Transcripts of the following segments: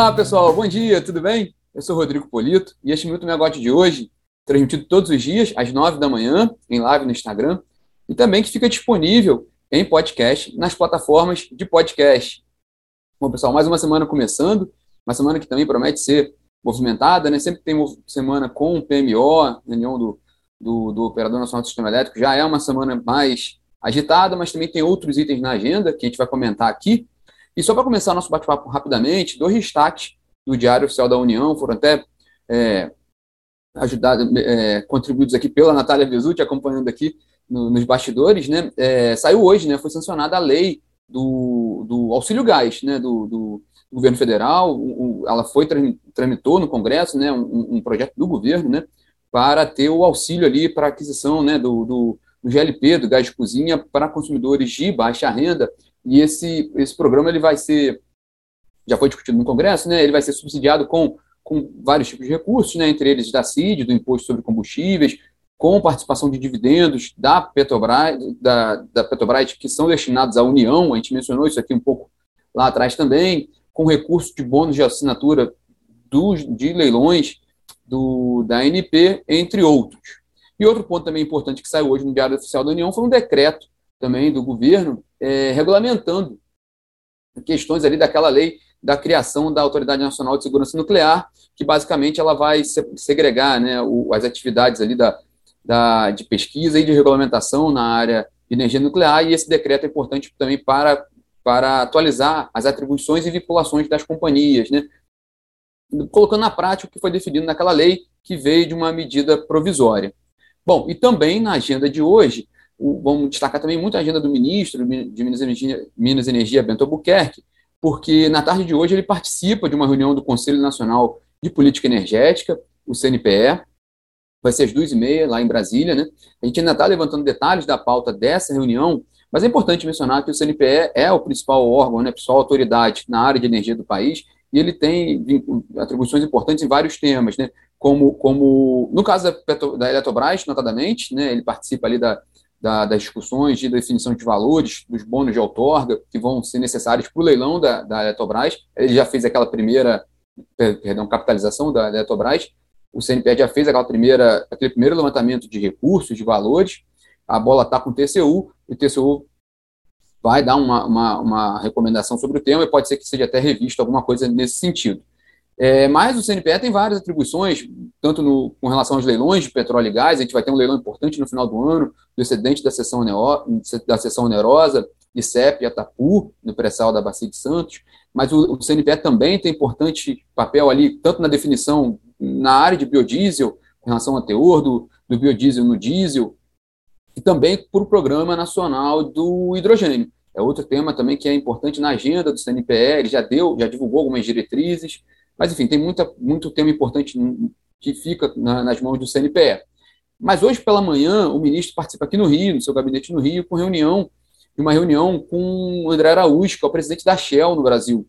Olá, pessoal, bom dia, tudo bem? Eu sou Rodrigo Polito e este Minuto Megote de hoje, transmitido todos os dias, às nove da manhã, em live no Instagram, e também que fica disponível em podcast nas plataformas de podcast. Bom, pessoal, mais uma semana começando, uma semana que também promete ser movimentada, né? Sempre tem semana com PMO, reunião do, do, do Operador Nacional do Sistema Elétrico, já é uma semana mais agitada, mas também tem outros itens na agenda que a gente vai comentar aqui. E só para começar nosso bate-papo rapidamente, dois destaques do Diário Oficial da União foram até é, ajudados, é, contribuídos aqui pela Natália Vesuti, acompanhando aqui no, nos bastidores, né? É, saiu hoje, né? Foi sancionada a lei do, do auxílio gás, né? Do, do governo federal, o, ela foi tramitou no Congresso, né? Um, um, projeto do governo, né? Para ter o auxílio ali para aquisição, né? Do, do, do GLP, do gás de cozinha, para consumidores de baixa renda. E esse, esse programa ele vai ser, já foi discutido no Congresso, né? Ele vai ser subsidiado com, com vários tipos de recursos, né? Entre eles da CID, do Imposto sobre Combustíveis, com participação de dividendos da Petrobras, da, da Petrobras que são destinados à União. A gente mencionou isso aqui um pouco lá atrás também, com recursos de bônus de assinatura dos, de leilões do, da ANP, entre outros. E outro ponto também importante que saiu hoje no Diário Oficial da União foi um decreto também do governo é, regulamentando questões ali daquela lei da criação da Autoridade Nacional de Segurança Nuclear, que basicamente ela vai segregar né, o, as atividades ali da, da, de pesquisa e de regulamentação na área de energia nuclear, e esse decreto é importante também para, para atualizar as atribuições e vinculações das companhias, né, colocando na prática o que foi definido naquela lei, que veio de uma medida provisória. Bom, e também na agenda de hoje, vamos destacar também muito a agenda do ministro de Minas Energia, Minas Energia Bento Albuquerque, porque na tarde de hoje ele participa de uma reunião do Conselho Nacional de Política Energética, o CNPE, vai ser às duas e meia, lá em Brasília, né? A gente ainda está levantando detalhes da pauta dessa reunião, mas é importante mencionar que o CNPE é o principal órgão, né, principal autoridade na área de energia do país, e ele tem atribuições importantes em vários temas, né? como, como no caso da, da Eletrobras, notadamente, né, ele participa ali da, da, das discussões de definição de valores, dos bônus de outorga, que vão ser necessários para o leilão da, da Eletrobras. Ele já fez aquela primeira, perdão, capitalização da Eletrobras, o CNPE já fez aquela primeira, aquele primeiro levantamento de recursos, de valores, a bola está com o TCU, e o TCU vai dar uma, uma, uma recomendação sobre o tema, e pode ser que seja até revisto alguma coisa nesse sentido. É, mas o CNPE tem várias atribuições, tanto no, com relação aos leilões de petróleo e gás, a gente vai ter um leilão importante no final do ano, do excedente da seção, da seção onerosa, de CEP e Atapu, no pré-sal da Bacia de Santos, mas o, o CNPE também tem importante papel ali, tanto na definição na área de biodiesel, com relação ao teor do, do biodiesel no diesel, e também para o Programa Nacional do Hidrogênio. É outro tema também que é importante na agenda do CNPE, ele já deu, já divulgou algumas diretrizes, mas, enfim, tem muita, muito tema importante que fica na, nas mãos do CNPE. Mas hoje pela manhã, o ministro participa aqui no Rio, no seu gabinete no Rio, com reunião, uma reunião com o André Araújo, que é o presidente da Shell no Brasil.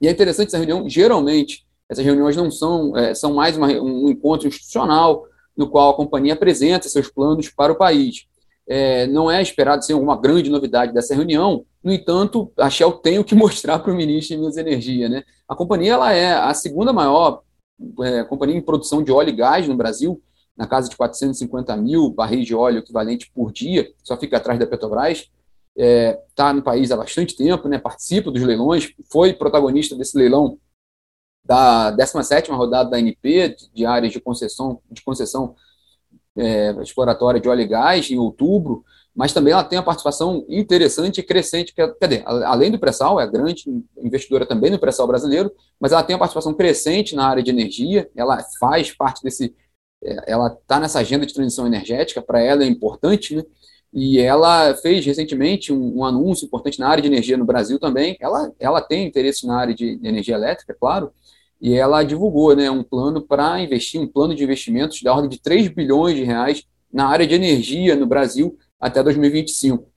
E é interessante essa reunião, geralmente, essas reuniões não são, é, são mais uma, um encontro institucional, no qual a companhia apresenta seus planos para o país. É, não é esperado ser alguma grande novidade dessa reunião, no entanto, a Shell tem o que mostrar para o ministro de Minas e Energia. Né? A companhia ela é a segunda maior é, companhia em produção de óleo e gás no Brasil, na casa de 450 mil barris de óleo equivalente por dia, só fica atrás da Petrobras. Está é, tá no país há bastante tempo, né, participa dos leilões, foi protagonista desse leilão da 17ª rodada da ANP, de áreas de concessão, de concessão é, exploratória de óleo e gás, em outubro, mas também ela tem uma participação interessante e crescente, quer dizer, além do pré-sal, é grande investidora também no pré-sal brasileiro, mas ela tem uma participação crescente na área de energia, ela faz parte desse, é, ela está nessa agenda de transição energética, para ela é importante, né? E ela fez recentemente um, um, anúncio importante na área de energia no Brasil também. Ela, ela tem interesse na área de energia elétrica, claro, e ela divulgou né, um plano para investir, um plano de investimentos da ordem de 3 bilhões de reais na área de energia no Brasil, até 2025.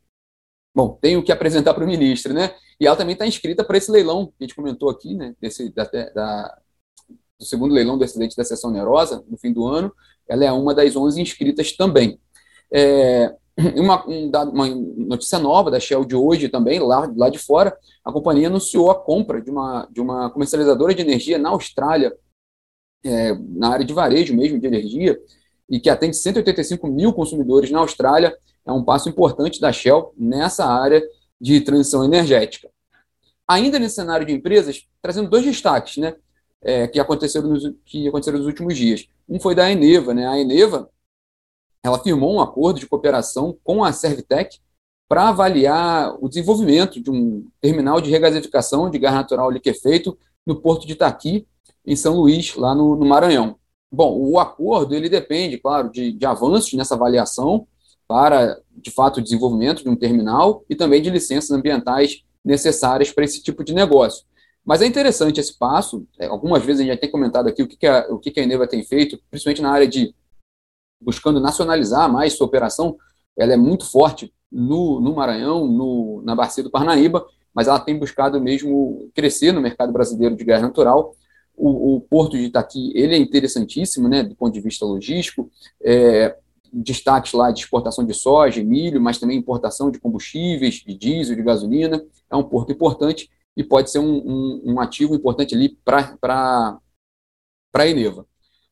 Bom, tenho que apresentar para o ministro, né? E ela também está inscrita para esse leilão que a gente comentou aqui, né? Desse, da, da, do segundo leilão do acidente da sessão onerosa, no fim do ano. Ela é uma das 11 inscritas também. É, uma, uma notícia nova da Shell de hoje também, lá, lá de fora, a companhia anunciou a compra de uma, de uma comercializadora de energia na Austrália, é, na área de varejo mesmo de energia, e que atende 185 mil consumidores na Austrália. É um passo importante da Shell nessa área de transição energética. Ainda nesse cenário de empresas, trazendo dois destaques né, é, que, aconteceram nos, que aconteceram nos últimos dias. Um foi da Eneva. Né? A Eneva ela firmou um acordo de cooperação com a Servitec para avaliar o desenvolvimento de um terminal de regasificação de gás natural liquefeito no porto de Itaqui, em São Luís, lá no, no Maranhão. Bom, o acordo ele depende, claro, de, de avanços nessa avaliação para, de fato, o desenvolvimento de um terminal e também de licenças ambientais necessárias para esse tipo de negócio. Mas é interessante esse passo. É, algumas vezes a gente já tem comentado aqui o que, que, a, o que, que a Eneva tem feito, principalmente na área de buscando nacionalizar mais sua operação. Ela é muito forte no, no Maranhão, no, na Bacia do Parnaíba, mas ela tem buscado mesmo crescer no mercado brasileiro de gás natural. O, o porto de Itaqui ele é interessantíssimo, né, do ponto de vista logístico. É, destaques lá de exportação de soja, milho, mas também importação de combustíveis, de diesel, de gasolina. É um porto importante e pode ser um, um, um ativo importante ali para a Eneva.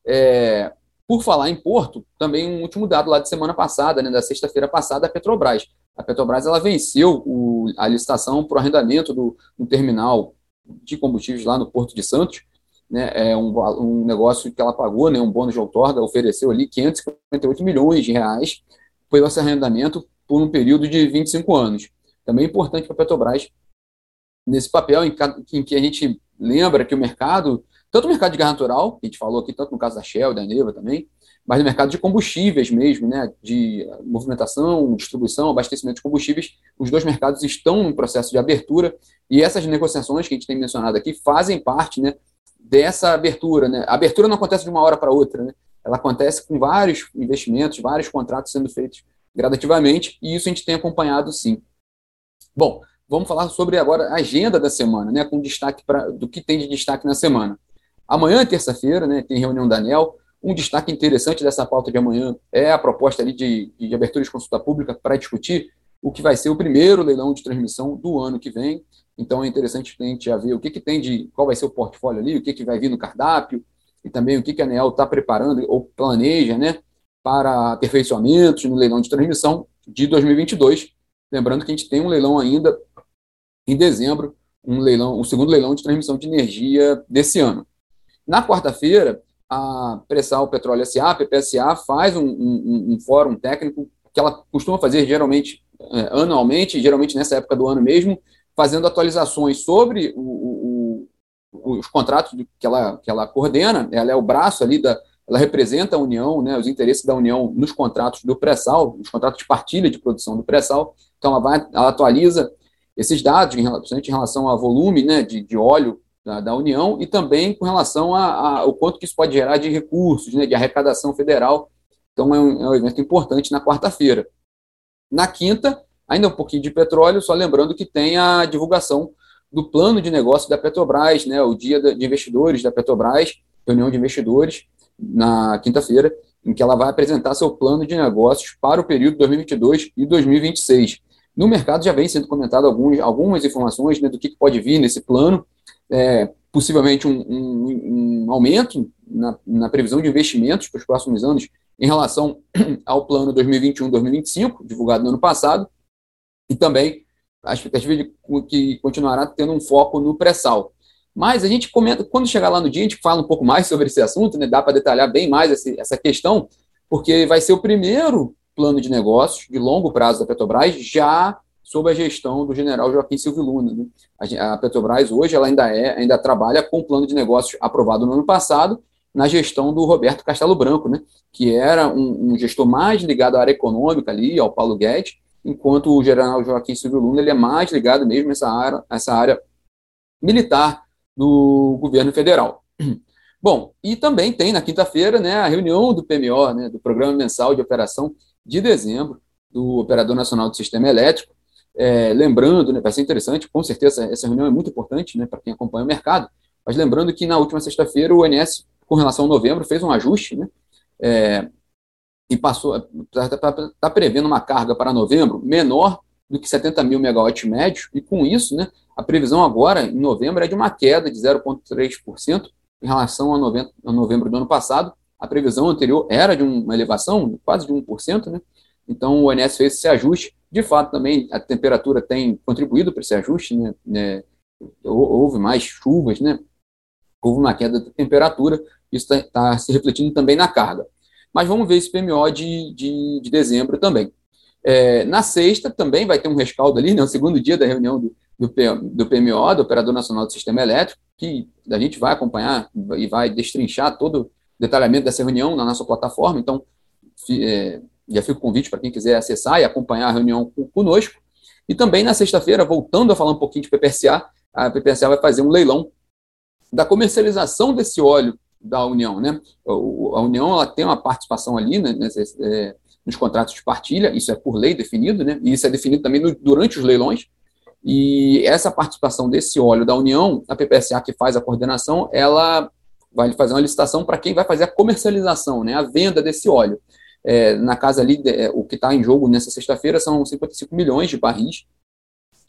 É, por falar em Porto, também um último dado lá de semana passada, né, da sexta-feira passada, a Petrobras. A Petrobras ela venceu o, a licitação para o arrendamento do, do, terminal de combustíveis lá no Porto de Santos. Né, é um, um negócio que ela pagou, né, um bônus de outorga, ofereceu ali 558 milhões de reais pelo esse arrendamento por um período de 25 anos. Também é importante para a Petrobras nesse papel em, em que a gente lembra que o mercado tanto no mercado de gás natural, que a gente falou aqui, tanto no caso da Shell, da Eneva também, mas no mercado de combustíveis mesmo, né, de movimentação, distribuição, abastecimento de combustíveis, os dois mercados estão em processo de abertura e essas negociações que a gente tem mencionado aqui fazem parte, né, dessa abertura, né? A abertura não acontece de uma hora para outra, né? Ela acontece com vários investimentos, vários contratos sendo feitos gradativamente e isso a gente tem acompanhado sim. Bom, vamos falar sobre agora a agenda da semana, né, com destaque para do que tem de destaque na semana. Amanhã, terça-feira, né, tem reunião da ANEL. Um destaque interessante dessa pauta de amanhã é a proposta ali de, de abertura de consulta pública para discutir o que vai ser o primeiro leilão de transmissão do ano que vem. Então é interessante a gente já ver o que, que tem de, qual vai ser o portfólio ali, o que, que vai vir no cardápio, e também o que, que a ANEL está preparando ou planeja né, para aperfeiçoamentos no leilão de transmissão de 2022. Lembrando que a gente tem um leilão ainda em dezembro, um leilão, o segundo leilão de transmissão de energia desse ano. Na quarta-feira, a Pressal Petróleo SA, a PPSA, faz um, um, um, fórum técnico que ela costuma fazer geralmente anualmente, geralmente nessa época do ano mesmo, fazendo atualizações sobre o, o, os contratos que ela, que ela coordena. Ela é o braço ali da. Ela representa a União, né, os interesses da União nos contratos do pré-sal, nos contratos de partilha de produção do pré-sal. Então, ela, vai, ela atualiza esses dados, principalmente em relação a volume né, de, de óleo da, da União e também com relação ao quanto que isso pode gerar de recursos, né, de arrecadação federal. Então, é um, é um evento importante na quarta-feira. Na quinta, ainda um pouquinho de petróleo, só lembrando que tem a divulgação do plano de negócio da Petrobras, né, o dia de investidores da Petrobras, reunião de investidores, na quinta-feira, em que ela vai apresentar seu plano de negócios para o período 2022 e 2026. No mercado já vem sendo comentado alguns, algumas informações né, do que pode vir nesse plano, é, possivelmente um, um, um aumento na, na, previsão de investimentos para os próximos anos em relação ao plano 2021-2025, divulgado no ano passado, e também a expectativa de que continuará tendo um foco no pré-sal. Mas a gente comenta, quando chegar lá no dia, a gente fala um pouco mais sobre esse assunto, né? dá para detalhar bem mais esse, essa questão, porque vai ser o primeiro plano de negócios de longo prazo da Petrobras já sob a gestão do general Joaquim Silvio Luna. Né? A Petrobras hoje ela ainda, é, ainda trabalha com o plano de negócios aprovado no ano passado, na gestão do Roberto Castelo Branco, né? que era um, um, gestor mais ligado à área econômica ali, ao Paulo Guedes, enquanto o general Joaquim Silvio Luna ele é mais ligado mesmo a essa área, essa área militar do governo federal. Bom, e também tem na quinta-feira né, a reunião do PMO, né, do Programa Mensal de Operação de Dezembro, do Operador Nacional do Sistema Elétrico, é, lembrando, né, vai ser interessante, com certeza essa reunião é muito importante né, para quem acompanha o mercado, mas lembrando que na última sexta-feira o ONS, com relação a novembro, fez um ajuste, né, é, e passou está tá, tá prevendo uma carga para novembro menor do que 70 mil megawatts médios, e com isso, né, a previsão agora, em novembro, é de uma queda de 0,3% em relação a, novembro, a novembro do ano passado. A previsão anterior era de uma elevação, quase de 1%, né? Então, o ONS fez esse ajuste. De fato, também a temperatura tem contribuído para esse ajuste, né? É, houve mais chuvas, né? Houve uma queda da temperatura, isso está tá se refletindo também na carga. Mas vamos ver esse PMO de, de, de dezembro também. É, na sexta também vai ter um rescaldo ali, né, o segundo dia da reunião do, do, do PMO, do Operador Nacional do Sistema Elétrico, que a gente vai acompanhar e vai destrinchar todo o detalhamento dessa reunião na nossa plataforma. Então, é, já fica o convite para quem quiser acessar e acompanhar a reunião conosco. E também na sexta-feira, voltando a falar um pouquinho de PPSA, a PPSA vai fazer um leilão da comercialização desse óleo da União. Né? A União ela tem uma participação ali né, é, nos contratos de partilha, isso é por lei definido, né? e isso é definido também no, durante os leilões. E essa participação desse óleo da União, a PPSA que faz a coordenação, ela vai fazer uma licitação para quem vai fazer a comercialização, né, a venda desse óleo. É, na casa ali, é, o que está em jogo nessa sexta-feira são 55 milhões de barris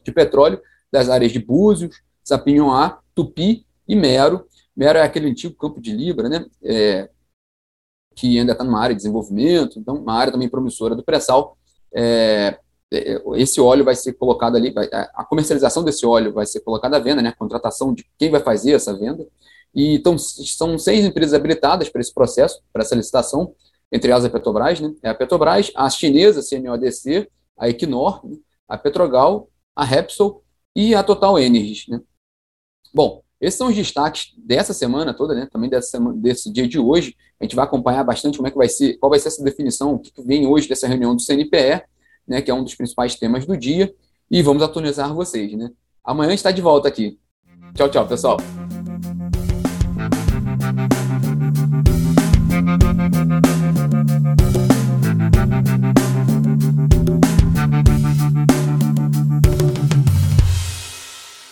de petróleo das áreas de Búzios, Sapinhoá, Tupi e Mero. Mero é aquele antigo campo de Libra, né? É, que ainda está numa área de desenvolvimento, então uma área também promissora do pré-sal. É, é, esse óleo vai ser colocado ali, vai, a comercialização desse óleo vai ser colocada à venda, né? A contratação de quem vai fazer essa venda. E então, são seis empresas habilitadas para esse processo, para essa licitação, entre elas a Petrobras, né? É a Petrobras, a chinesa CNODC, a Equinor, né? a Petrogal, a Repsol e a Total Energies, né? Bom, esses são os destaques dessa semana toda, né? Também dessa semana, desse dia de hoje. A gente vai acompanhar bastante como é que vai ser, qual vai ser essa definição, o que vem hoje dessa reunião do CNPE, né? Que é um dos principais temas do dia. E vamos atualizar vocês, né? Amanhã está de volta aqui. Tchau, tchau, pessoal.